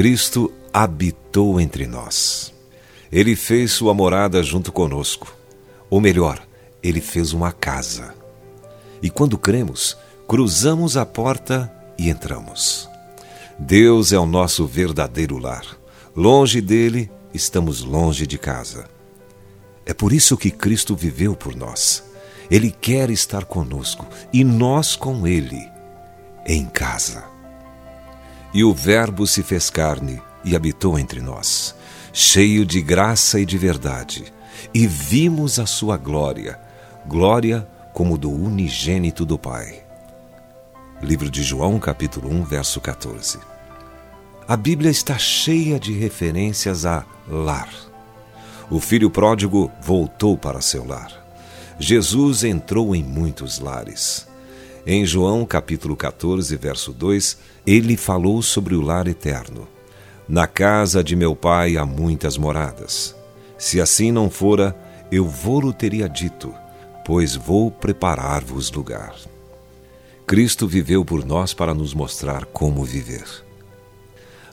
Cristo habitou entre nós. Ele fez sua morada junto conosco. Ou melhor, ele fez uma casa. E quando cremos, cruzamos a porta e entramos. Deus é o nosso verdadeiro lar. Longe dele, estamos longe de casa. É por isso que Cristo viveu por nós. Ele quer estar conosco e nós com Ele, em casa. E o Verbo se fez carne e habitou entre nós, cheio de graça e de verdade, e vimos a sua glória, glória como do unigênito do Pai. Livro de João, capítulo 1, verso 14. A Bíblia está cheia de referências a lar. O filho pródigo voltou para seu lar. Jesus entrou em muitos lares. Em João capítulo 14, verso 2, ele falou sobre o lar eterno. Na casa de meu pai há muitas moradas. Se assim não fora, eu vou-lo teria dito, pois vou preparar-vos lugar. Cristo viveu por nós para nos mostrar como viver.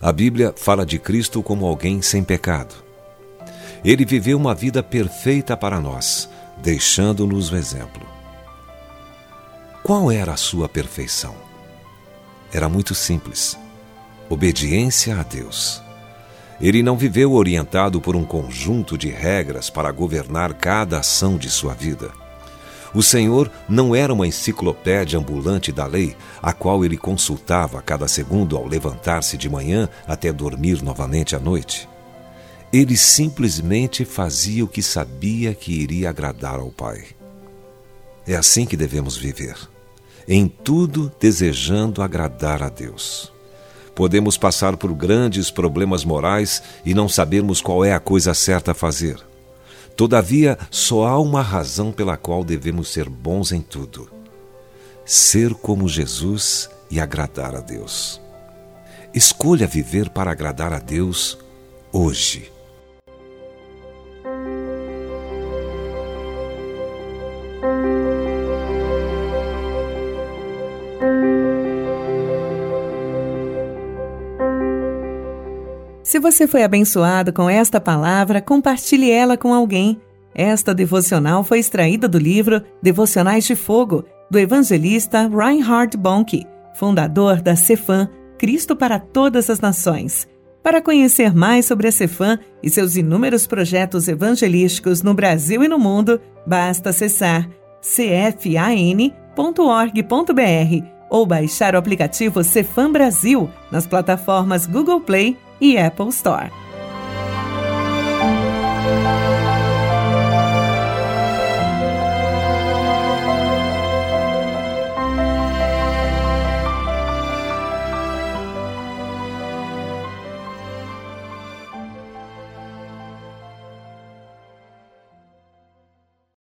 A Bíblia fala de Cristo como alguém sem pecado. Ele viveu uma vida perfeita para nós, deixando-nos o exemplo. Qual era a sua perfeição? Era muito simples: obediência a Deus. Ele não viveu orientado por um conjunto de regras para governar cada ação de sua vida. O Senhor não era uma enciclopédia ambulante da lei, a qual ele consultava a cada segundo ao levantar-se de manhã até dormir novamente à noite. Ele simplesmente fazia o que sabia que iria agradar ao Pai. É assim que devemos viver, em tudo desejando agradar a Deus. Podemos passar por grandes problemas morais e não sabermos qual é a coisa certa a fazer. Todavia, só há uma razão pela qual devemos ser bons em tudo: ser como Jesus e agradar a Deus. Escolha viver para agradar a Deus hoje. Se você foi abençoado com esta palavra, compartilhe ela com alguém. Esta devocional foi extraída do livro Devocionais de Fogo, do evangelista Reinhard Bonk, fundador da Cefam, Cristo para Todas as Nações. Para conhecer mais sobre a Cefam e seus inúmeros projetos evangelísticos no Brasil e no mundo, basta acessar cfan.org.br ou baixar o aplicativo Cefam Brasil nas plataformas Google Play e Apple Store.